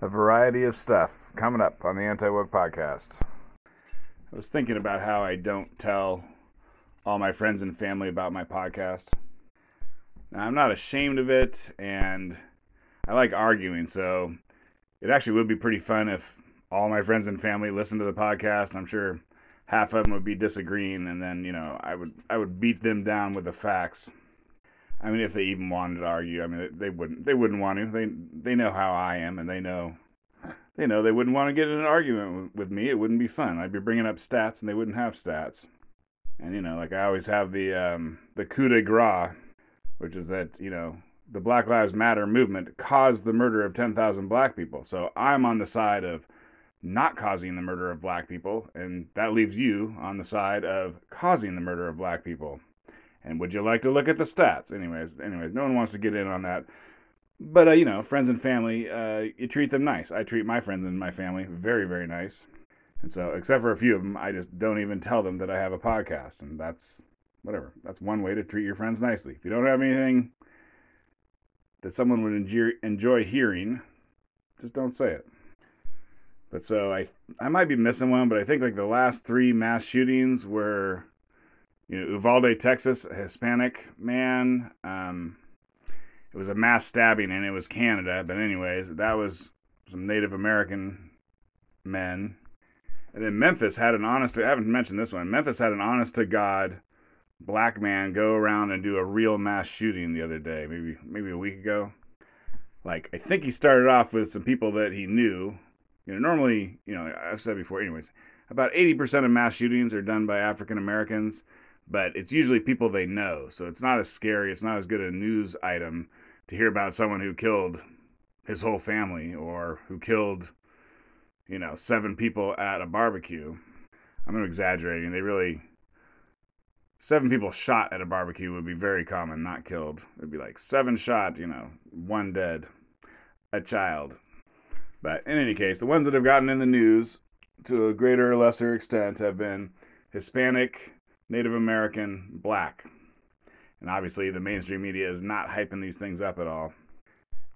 a variety of stuff coming up on the Anti Woke Podcast. I was thinking about how I don't tell all my friends and family about my podcast. Now, I'm not ashamed of it, and I like arguing, so it actually would be pretty fun if all my friends and family listened to the podcast. I'm sure half of them would be disagreeing, and then you know I would I would beat them down with the facts. I mean, if they even wanted to argue, I mean, they wouldn't. They wouldn't want to. They they know how I am, and they know they know they wouldn't want to get in an argument with, me. It wouldn't be fun. I'd be bringing up stats, and they wouldn't have stats. And you know, like I always have the um, the coup de grace, which is that you know the Black Lives Matter movement caused the murder of 10,000 black people. So I'm on the side of not causing the murder of black people, and that leaves you on the side of causing the murder of black people. And would you like to look at the stats? Anyways, anyways, no one wants to get in on that. But uh, you know, friends and family, uh, you treat them nice. I treat my friends and my family very, very nice. And so, except for a few of them, I just don't even tell them that I have a podcast, and that's whatever. That's one way to treat your friends nicely. If you don't have anything that someone would enjoy, hearing, just don't say it. But so I I might be missing one, but I think like the last three mass shootings were you know, Uvalde, Texas, a Hispanic man. Um, it was a mass stabbing, and it was Canada. But anyways, that was some Native American men. And then Memphis had an honest. I haven't mentioned this one. Memphis had an honest to God black man go around and do a real mass shooting the other day, maybe maybe a week ago. Like I think he started off with some people that he knew. You know, normally, you know, I've said before. Anyways, about 80% of mass shootings are done by African Americans but it's usually people they know. So it's not as scary. It's not as good a news item to hear about someone who killed his whole family or who killed, you know, seven people at a barbecue. I'm exaggerating. They really seven people shot at a barbecue would be very common, not killed. It'd be like seven shot, you know, one dead, a child. But in any case, the ones that have gotten in the news to a greater or lesser extent have been Hispanic, Native American, black. And obviously, the mainstream media is not hyping these things up at all.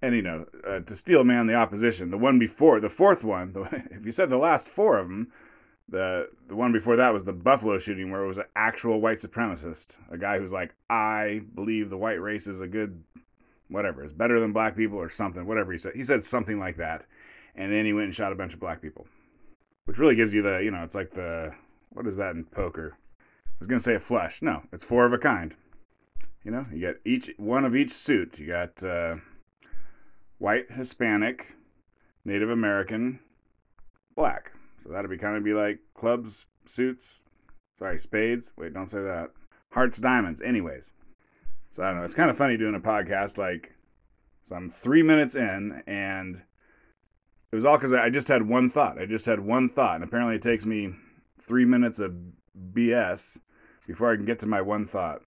And, you know, uh, to steel man the opposition, the one before, the fourth one, the, if you said the last four of them, the, the one before that was the Buffalo shooting, where it was an actual white supremacist, a guy who's like, I believe the white race is a good, whatever, is better than black people or something, whatever he said. He said something like that. And then he went and shot a bunch of black people, which really gives you the, you know, it's like the, what is that in poker? Was going to say a flush. No, it's four of a kind. You know, you got each one of each suit. You got uh, white, Hispanic, Native American, black. So that'd be kind of be like clubs, suits, sorry, spades. Wait, don't say that. Hearts, diamonds. Anyways, so I don't know. It's kind of funny doing a podcast. Like, so I'm three minutes in, and it was all because I just had one thought. I just had one thought, and apparently it takes me three minutes of BS before I can get to my one thought.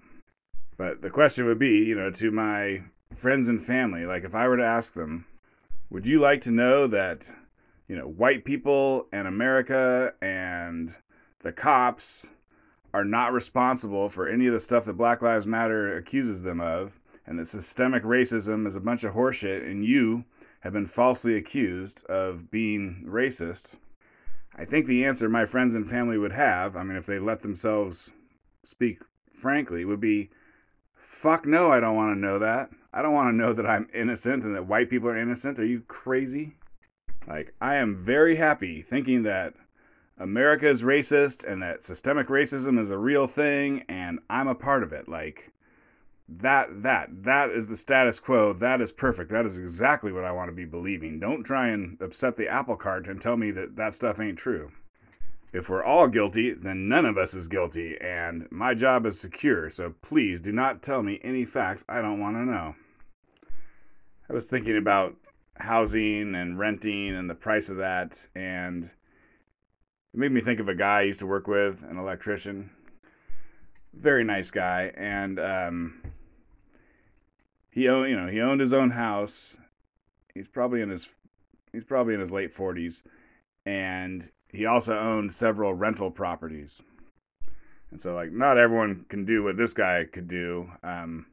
But the question would be, you know, to my friends and family, like if I were to ask them, would you like to know that, you know, white people and America and the cops are not responsible for any of the stuff that Black Lives Matter accuses them of, and that systemic racism is a bunch of horseshit, and you have been falsely accused of being racist? I think the answer my friends and family would have, I mean, if they let themselves speak frankly, would be fuck no, I don't want to know that. I don't want to know that I'm innocent and that white people are innocent. Are you crazy? Like, I am very happy thinking that America is racist and that systemic racism is a real thing and I'm a part of it. Like, that, that, that is the status quo. That is perfect. That is exactly what I want to be believing. Don't try and upset the apple cart and tell me that that stuff ain't true. If we're all guilty, then none of us is guilty, and my job is secure, so please do not tell me any facts I don't want to know. I was thinking about housing and renting and the price of that, and it made me think of a guy I used to work with, an electrician. Very nice guy, and um, he owned, you know, he owned his own house. He's probably in his he's probably in his late 40s, and he also owned several rental properties. And so, like, not everyone can do what this guy could do. Um,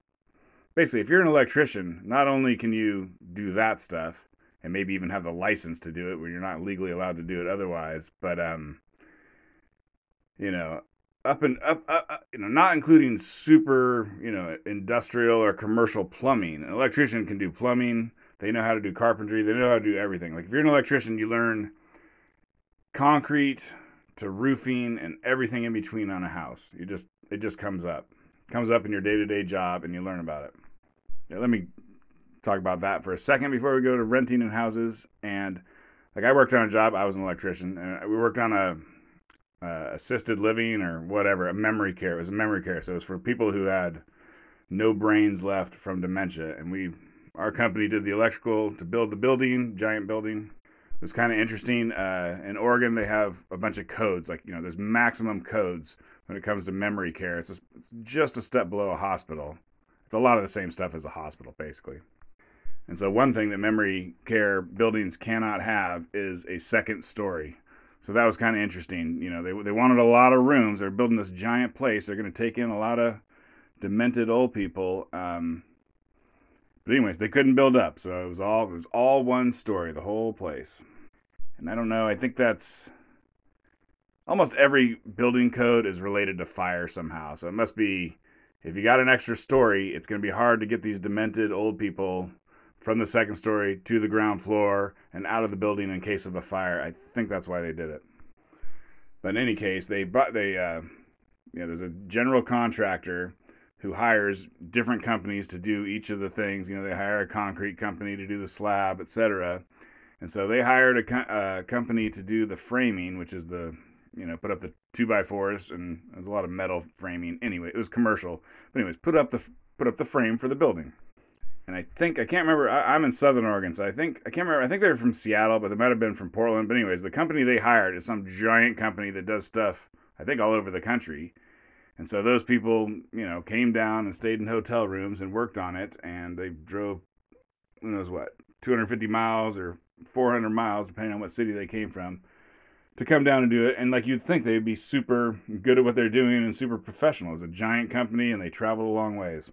basically, if you're an electrician, not only can you do that stuff, and maybe even have the license to do it where you're not legally allowed to do it otherwise. But um, you know, up and up, up, up, you know, not including super, you know, industrial or commercial plumbing. An electrician can do plumbing. They know how to do carpentry. They know how to do everything. Like if you're an electrician, you learn concrete to roofing and everything in between on a house. You just it just comes up, comes up in your day to day job, and you learn about it. Let me talk about that for a second before we go to renting in houses. And like I worked on a job, I was an electrician, and we worked on a uh, assisted living or whatever, a memory care. It was a memory care, so it was for people who had no brains left from dementia. And we, our company, did the electrical to build the building, giant building. It was kind of interesting. Uh, in Oregon, they have a bunch of codes, like you know, there's maximum codes when it comes to memory care. It's, it's just a step below a hospital. It's a lot of the same stuff as a hospital, basically. And so, one thing that memory care buildings cannot have is a second story. So that was kind of interesting. You know, they they wanted a lot of rooms. They're building this giant place. They're going to take in a lot of demented old people. Um, but anyways, they couldn't build up, so it was all it was all one story, the whole place. And I don't know. I think that's almost every building code is related to fire somehow. So it must be if you got an extra story, it's going to be hard to get these demented old people from the second story to the ground floor and out of the building in case of a fire. I think that's why they did it. But in any case, they brought they uh, you know there's a general contractor who hires different companies to do each of the things. You know, they hire a concrete company to do the slab, etc. And so they hired a co- uh, company to do the framing, which is the you know put up the two by fours and there's a lot of metal framing. Anyway, it was commercial. But anyways, put up the put up the frame for the building and I think I can't remember. I, am in Southern Oregon, so I think I can't remember. I think they're from Seattle, but they might have been from Portland. But anyways, the company they hired is some giant company that does stuff. I think all over the country. And so those people, you know, came down and stayed in hotel rooms and worked on it, and they drove, who knows what, 250 miles or 400 miles, depending on what city they came from, to come down and do it. And like you'd think they'd be super good at what they're doing and super professional. It's a giant company, and they traveled a long ways.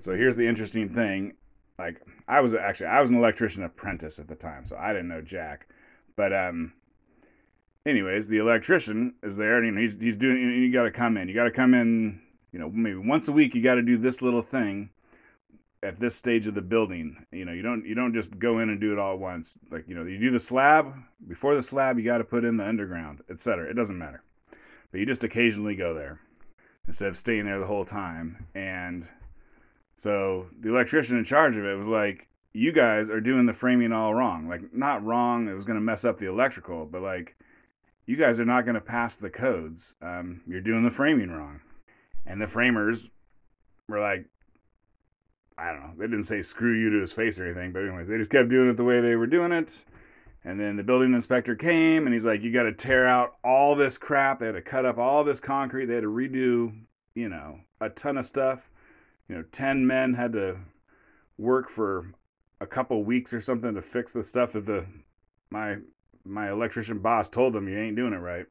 So here's the interesting thing. Like I was actually I was an electrician apprentice at the time, so I didn't know jack. But um anyways, the electrician is there and he's he's doing you got to come in. You got to come in, you know, maybe once a week you got to do this little thing at this stage of the building. You know, you don't you don't just go in and do it all at once. Like, you know, you do the slab, before the slab you got to put in the underground, etc. It doesn't matter. But you just occasionally go there instead of staying there the whole time and so the electrician in charge of it was like, you guys are doing the framing all wrong. Like, not wrong, it was going to mess up the electrical, but like, you guys are not going to pass the codes. Um, you're doing the framing wrong. And the framers were like, I don't know, they didn't say screw you to his face or anything, but anyways, they just kept doing it the way they were doing it. And then the building inspector came and he's like, You got to tear out all this crap. They had to cut up all this concrete. They had to redo, you know, a ton of stuff you know, 10 men had to work for a couple weeks or something to fix the stuff that the my my electrician boss told them you ain't doing it right.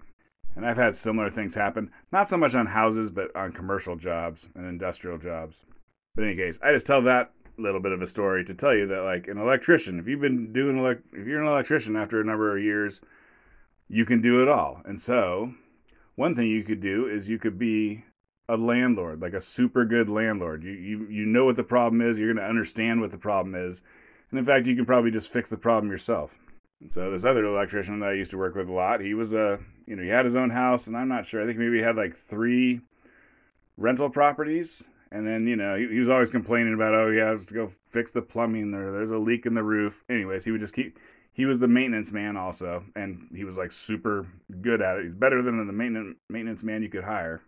And I've had similar things happen, not so much on houses, but on commercial jobs and industrial jobs. But in any case, I just tell that little bit of a story to tell you that like an electrician, if you've been doing elect- if you're an electrician after a number of years, you can do it all. And so, one thing you could do is you could be a landlord, like a super good landlord. You you you know what the problem is. You're going to understand what the problem is, and in fact, you can probably just fix the problem yourself. And so this other electrician that I used to work with a lot, he was a you know he had his own house, and I'm not sure. I think maybe he had like three rental properties, and then you know he, he was always complaining about oh he has to go fix the plumbing there. There's a leak in the roof. Anyways, he would just keep. He was the maintenance man also, and he was like super good at it. He's better than the maintenance maintenance man you could hire.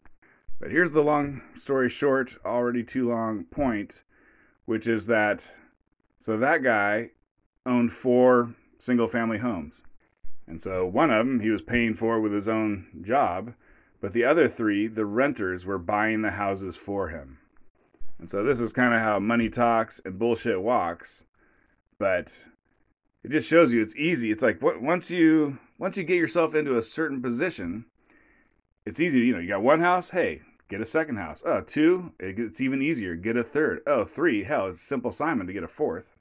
But here's the long story short, already too long point, which is that so that guy owned four single family homes. And so one of them he was paying for with his own job, but the other three, the renters were buying the houses for him. And so this is kind of how money talks and bullshit walks. But it just shows you it's easy. It's like once you once you get yourself into a certain position, it's easy. You know, you got one house. Hey, Get a second house. Oh, two, it's even easier. Get a third. Oh, three, hell, it's simple Simon to get a fourth.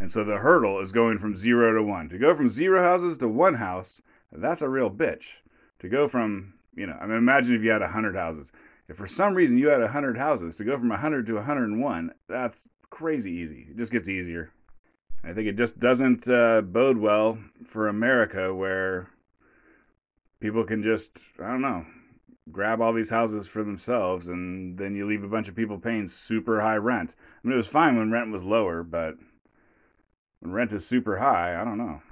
And so the hurdle is going from zero to one. To go from zero houses to one house, that's a real bitch. To go from, you know, I mean, imagine if you had 100 houses. If for some reason you had 100 houses, to go from 100 to 101, that's crazy easy. It just gets easier. I think it just doesn't uh, bode well for America where people can just, I don't know, grab all these houses for themselves and then you leave a bunch of people paying super high rent. I mean, it was fine when rent was lower, but when rent is super high, I don't know.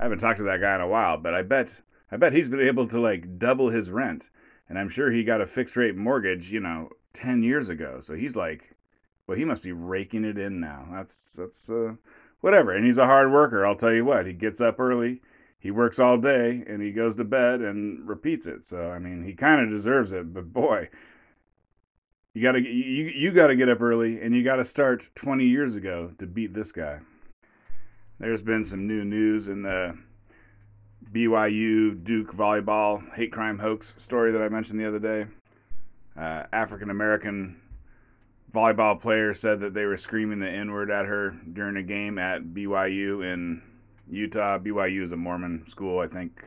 I haven't talked to that guy in a while, but I bet I bet he's been able to like double his rent. And I'm sure he got a fixed rate mortgage, you know, 10 years ago. So he's like, well, he must be raking it in now. That's that's uh whatever. And he's a hard worker, I'll tell you what. He gets up early, he works all day, and he goes to bed and repeats it. So I mean, he kind of deserves it, but boy, you got to you you got to get up early and you got to start 20 years ago to beat this guy. There's been some new news in the BYU Duke volleyball hate crime hoax story that I mentioned the other day. Uh, African American volleyball player said that they were screaming the N word at her during a game at BYU in Utah. BYU is a Mormon school, I think.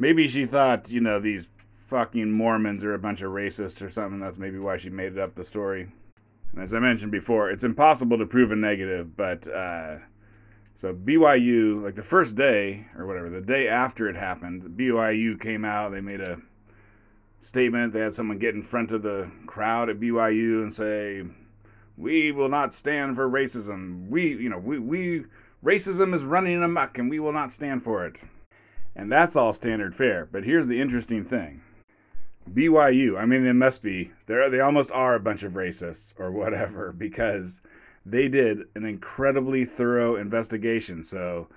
Maybe she thought, you know, these fucking Mormons are a bunch of racists or something. That's maybe why she made it up the story. And as I mentioned before, it's impossible to prove a negative, but uh, so BYU, like the first day or whatever, the day after it happened, BYU came out. They made a statement. They had someone get in front of the crowd at BYU and say, "We will not stand for racism. We, you know, we, we racism is running amok, and we will not stand for it." And that's all standard fare. But here's the interesting thing. BYU, I mean, they must be. They they almost are a bunch of racists or whatever because they did an incredibly thorough investigation. So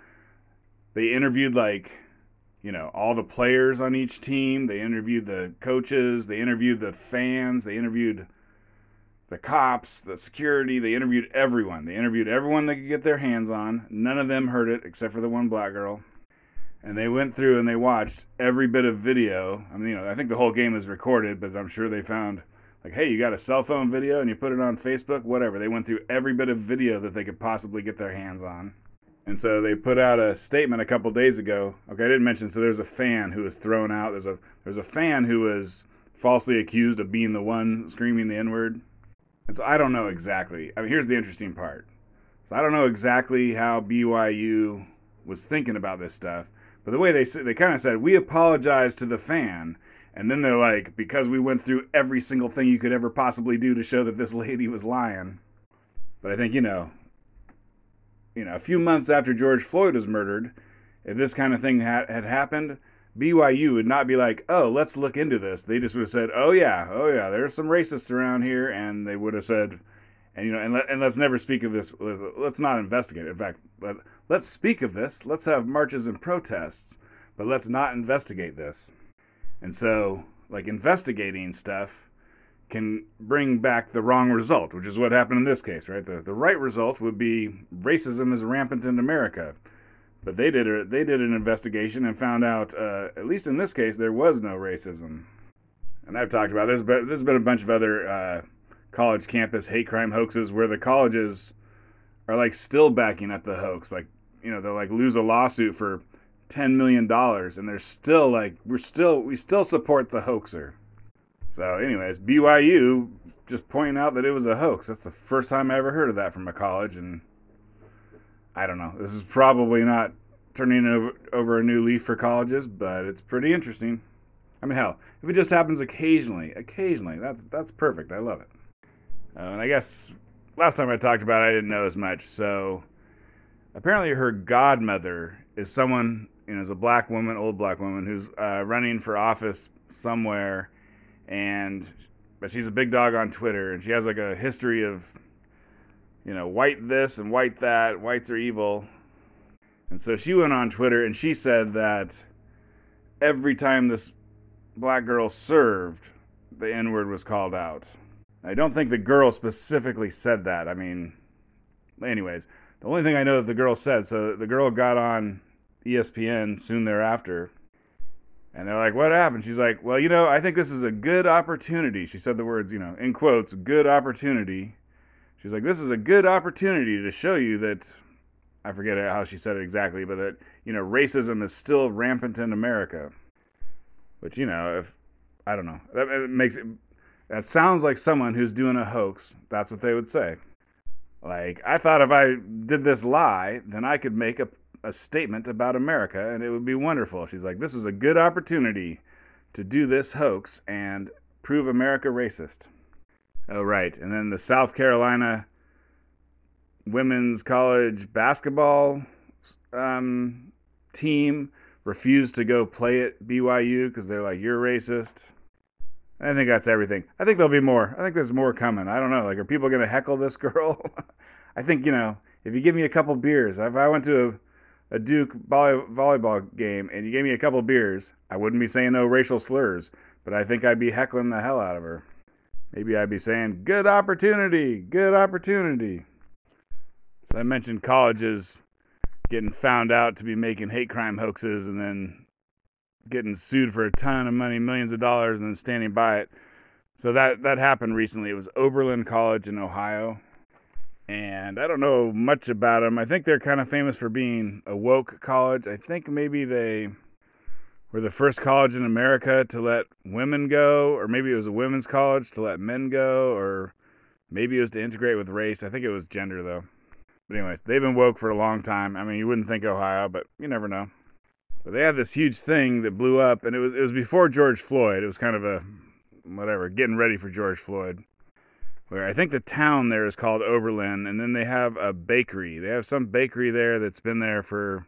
they interviewed like you know all the players on each team. They interviewed the coaches. They interviewed the fans. They interviewed the cops the security. They interviewed everyone. They interviewed everyone they could get their hands on. None of them heard it except for the one black girl. And they went through and they watched every bit of video. I mean you know i think the whole game is recorded but i'm sure they found like hey you got a cell phone video and you put it on facebook whatever they went through every bit of video that they could possibly get their hands on and so they put out a statement a couple days ago. Okay, I didn't mention. So there's a fan who was thrown out. There's a there's a fan who was falsely accused of being the one screaming the N word. And so I don't know exactly. I mean, here's the interesting part. So I don't know exactly how BYU was thinking about this stuff. But the way they they kind of said, we apologize to the fan, and then they're like, because we went through every single thing you could ever possibly do to show that this lady was lying. But I think you know you know, a few months after George Floyd was murdered, if this kind of thing had, had happened, BYU would not be like, oh, let's look into this. They just would have said, oh yeah, oh yeah, there's some racists around here, and they would have said, and you know, and, let, and let's never speak of this. Let's not investigate. In fact, let, let's speak of this. Let's have marches and protests, but let's not investigate this. And so, like investigating stuff can bring back the wrong result, which is what happened in this case, right? The, the right result would be racism is rampant in America. But they did a, they did an investigation and found out, uh, at least in this case, there was no racism. And I've talked about this, but there's been a bunch of other uh, college campus hate crime hoaxes where the colleges are like still backing up the hoax. Like, you know, they'll like lose a lawsuit for ten million dollars, and they're still like, we're still we still support the hoaxer. So, anyways, BYU just pointing out that it was a hoax. That's the first time I ever heard of that from a college, and I don't know. This is probably not turning over, over a new leaf for colleges, but it's pretty interesting. I mean, hell, if it just happens occasionally, occasionally, that's that's perfect. I love it. Uh, and I guess last time I talked about it, I didn't know as much. So apparently, her godmother is someone, you know, is a black woman, old black woman, who's uh, running for office somewhere and but she's a big dog on Twitter, and she has like a history of, you know, white this and white that, whites are evil. And so she went on Twitter and she said that every time this black girl served, the N word was called out. I don't think the girl specifically said that. I mean, anyways, the only thing I know that the girl said, so the girl got on ESPN soon thereafter and they're like, what happened? She's like, well, you know, I think this is a good opportunity. She said the words, you know, in quotes, good opportunity. She's like, this is a good opportunity to show you that I forget how she said it exactly, but that you know racism is still rampant in America. Which you know, if I don't know, that makes it. That sounds like someone who's doing a hoax. That's what they would say. Like I thought, if I did this lie, then I could make a a statement about America, and it would be wonderful. She's like, this is a good opportunity to do this hoax and prove America racist. Oh, right. And then the South Carolina women's college basketball um, team refused to go play at BYU because they're like, you're racist. I think that's everything. I think there'll be more. I think there's more coming. I don't know. Like, are people going to heckle this girl? I think, you know, if you give me a couple beers, if I went to a, a Duke volley, volleyball game and you gave me a couple beers, I wouldn't be saying no racial slurs, but I think I'd be heckling the hell out of her. Maybe I'd be saying, good opportunity, good opportunity. So I mentioned colleges getting found out to be making hate crime hoaxes and then getting sued for a ton of money, millions of dollars, and then standing by it. So that that happened recently. It was Oberlin College in Ohio, and I don't know much about them. I think they're kind of famous for being a woke college. I think maybe they were the first college in America to let women go, or maybe it was a women's college to let men go, or maybe it was to integrate with race. I think it was gender though. But anyways, they've been woke for a long time. I mean, you wouldn't think Ohio, but you never know. But they had this huge thing that blew up, and it was it was before George Floyd. It was kind of a whatever, getting ready for George Floyd. Where I think the town there is called Oberlin, and then they have a bakery. They have some bakery there that's been there for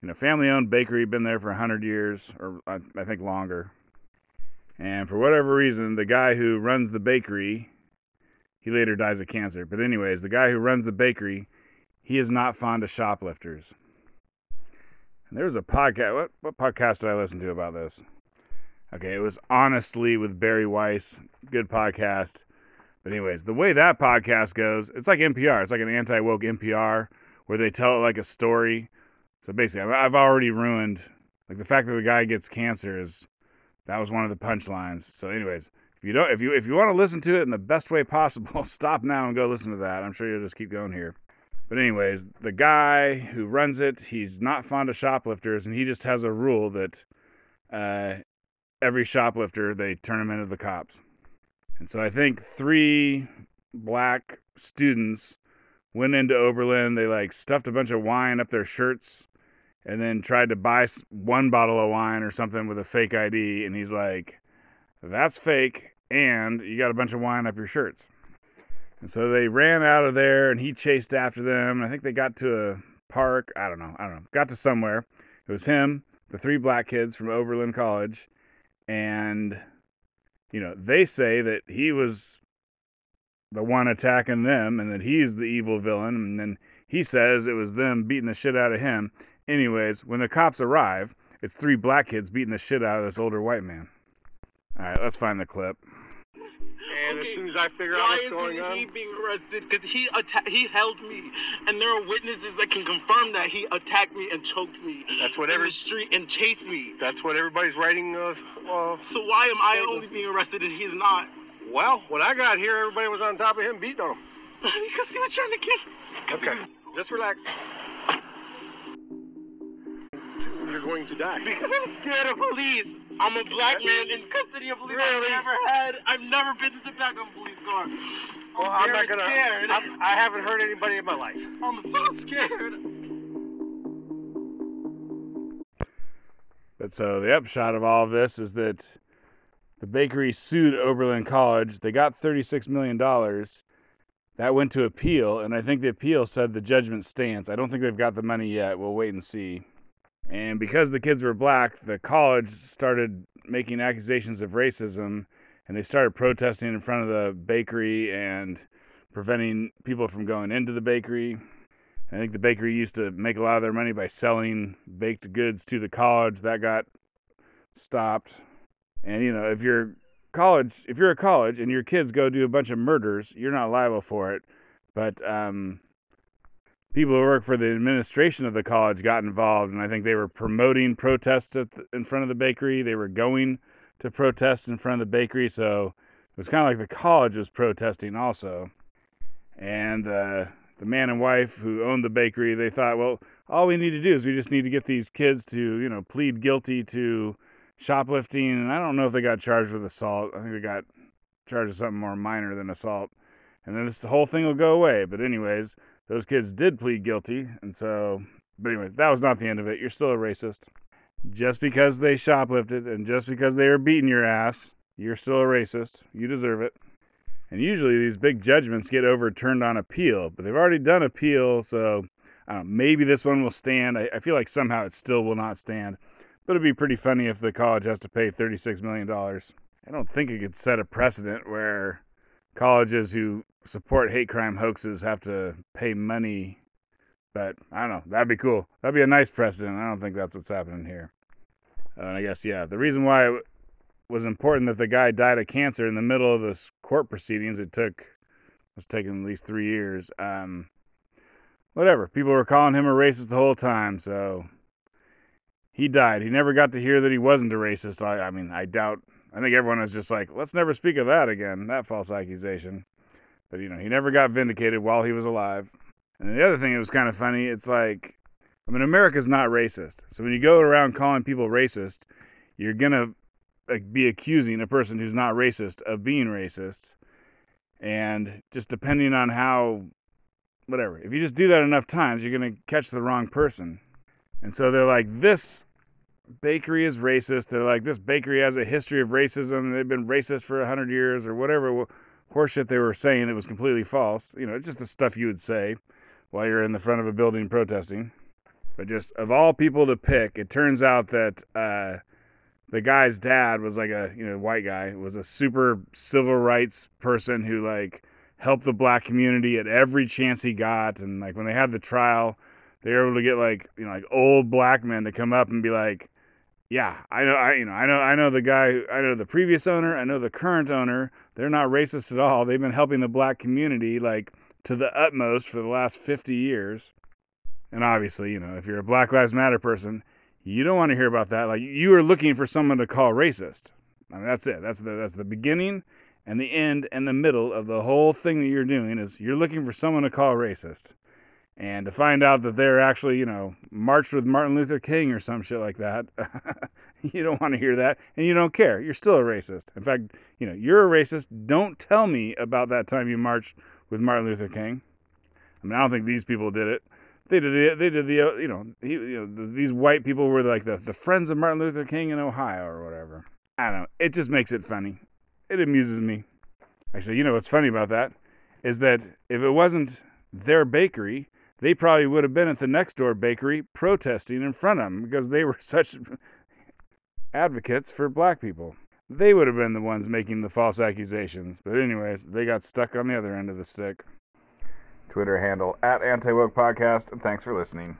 you know, family-owned bakery, been there for hundred years, or I, I think longer. And for whatever reason, the guy who runs the bakery, he later dies of cancer. But anyways, the guy who runs the bakery, he is not fond of shoplifters. And there was a podcast. What what podcast did I listen to about this? Okay, it was honestly with Bari Weiss. Good podcast. But anyways, the way that podcast goes, it's like NPR. It's like an anti woke NPR where they tell it like a story. So basically, I've already ruined like the fact that the guy gets cancer is that was one of the punchlines. So, anyways, if you don't, if you if you want to listen to it in the best way possible, stop now and go listen to that. I'm sure you'll just keep going here. But anyways, the guy who runs it, he's not fond of shoplifters, and he just has a rule that uh, every shoplifter they turn him into the cops. And so I think three black students went into Oberlin. They like stuffed a bunch of wine up their shirts and then tried to buy one bottle of wine or something with a fake ID. And he's like, that's fake. And you got a bunch of wine up your shirts. And so they ran out of there and he chased after them. I think they got to a park. I don't know. I don't know. Got to somewhere. It was him, the three black kids from Oberlin College. And, you know, they say that he was the one attacking them and that he's the evil villain. And then he says it was them beating the shit out of him. Anyways, when the cops arrive, it's three black kids beating the shit out of this older white man. All right, let's find the clip. And okay, as soon as I figure out what's going on, why isn't he being arrested? Because he atta- he held me, and there are witnesses that can confirm that he attacked me and choked me. That's what every street and chased me. That's what everybody's writing. Uh, uh, so why am I only being arrested and he's not? Well, when I got here, everybody was on top of him, beating on him. because he was trying to kill. Okay, just relax you're going to die. Because I'm scared of police. I'm a black man in custody of police. Really? I've never had. I've never been to the back of a police car. I'm well, I'm not gonna. scared. I'm, I haven't hurt anybody in my life. I'm so scared. But so the upshot of all of this is that the bakery sued Oberlin College. They got $36 million. That went to appeal, and I think the appeal said the judgment stands. I don't think they've got the money yet. We'll wait and see. And because the kids were black, the college started making accusations of racism and they started protesting in front of the bakery and preventing people from going into the bakery. I think the bakery used to make a lot of their money by selling baked goods to the college. That got stopped. And you know, if you're college, if you're a college and your kids go do a bunch of murders, you're not liable for it. But um, people who work for the administration of the college got involved, and I think they were promoting protests the, in front of the bakery. They were going to protest in front of the bakery, so it was kind of like the college was protesting also. And the the man and wife who owned the bakery, they thought, well, all we need to do is we just need to get these kids to, you know, plead guilty to shoplifting. And I don't know if they got charged with assault. I think they got charged with something more minor than assault. And then this the whole thing will go away. But anyways, those kids did plead guilty, and so. But anyway, that was not the end of it. You're still a racist. Just because they shoplifted and just because they were beating your ass, you're still a racist. You deserve it. And usually these big judgments get overturned on appeal, but they've already done appeal, so know, maybe this one will stand. I, I, feel like somehow it still will not stand, but it'd be pretty funny if the college has to pay $36 million. I don't think it could set a precedent where colleges who support hate crime hoaxes have to pay money. But I don't know. That'd be cool. That'd be a nice precedent. I don't think that's what's happening here. Uh, and I guess, yeah, the reason why it was important that the guy died of cancer in the middle of this court proceedings, it took, was taking at least three years. Um, whatever. People were calling him a racist the whole time, so he died. He never got to hear that he wasn't a racist. I, I mean, I doubt. I think everyone was just like, let's never speak of that again, that false accusation. But, you know, he never got vindicated while he was alive. And the other thing that was kind of funny, it's like, I mean, America's not racist. So when you go around calling people racist, you're going to like, be accusing a person who's not racist of being racist. And just depending on how, whatever, if you just do that enough times, you're going to catch the wrong person. And so they're like, this bakery is racist. They're like, this bakery has a history of racism. They've been racist for 100 years or whatever horseshit they were saying that was completely false. You know, just the stuff you would say while you're in the front of a building protesting. But just of all people to pick, it turns out that uh, the guy's dad was like a you know white guy was a super civil rights person who like helped the black community at every chance he got, and like when they had the trial, they were able to get like you know like old black men to come up and be like, yeah, I know, I you know, I know, I know the guy, I know the previous owner, I know the current owner. They're not racist at all. They've been helping the black community like to the utmost for the last 50 years. And obviously, you know, if you're a Black Lives Matter person, you don't want to hear about that. Like you are looking for someone to call racist. I mean, that's it. That's the that's the beginning and the end and the middle of the whole thing that you're doing is you're looking for someone to call racist. And to find out that they're actually, you know, marched with Martin Luther King or some shit like that, you don't want to hear that and you don't care. You're still a racist. In fact, you know, you're a racist. Don't tell me about that time you marched with Martin Luther King. I mean, I don't think these people did it. They did the, they did the, uh, you know, he, you know, these white people were like the, the friends of Martin Luther King in Ohio or whatever. I don't know. It just makes it funny. It amuses me. Actually, you know what's funny about that is that if it wasn't their bakery, they probably would have been at the next door bakery protesting in front of them because they were such advocates for black people. They would have been the ones making the false accusations. But, anyways, they got stuck on the other end of the stick. Twitter handle at Anti Woke Podcast, and thanks for listening.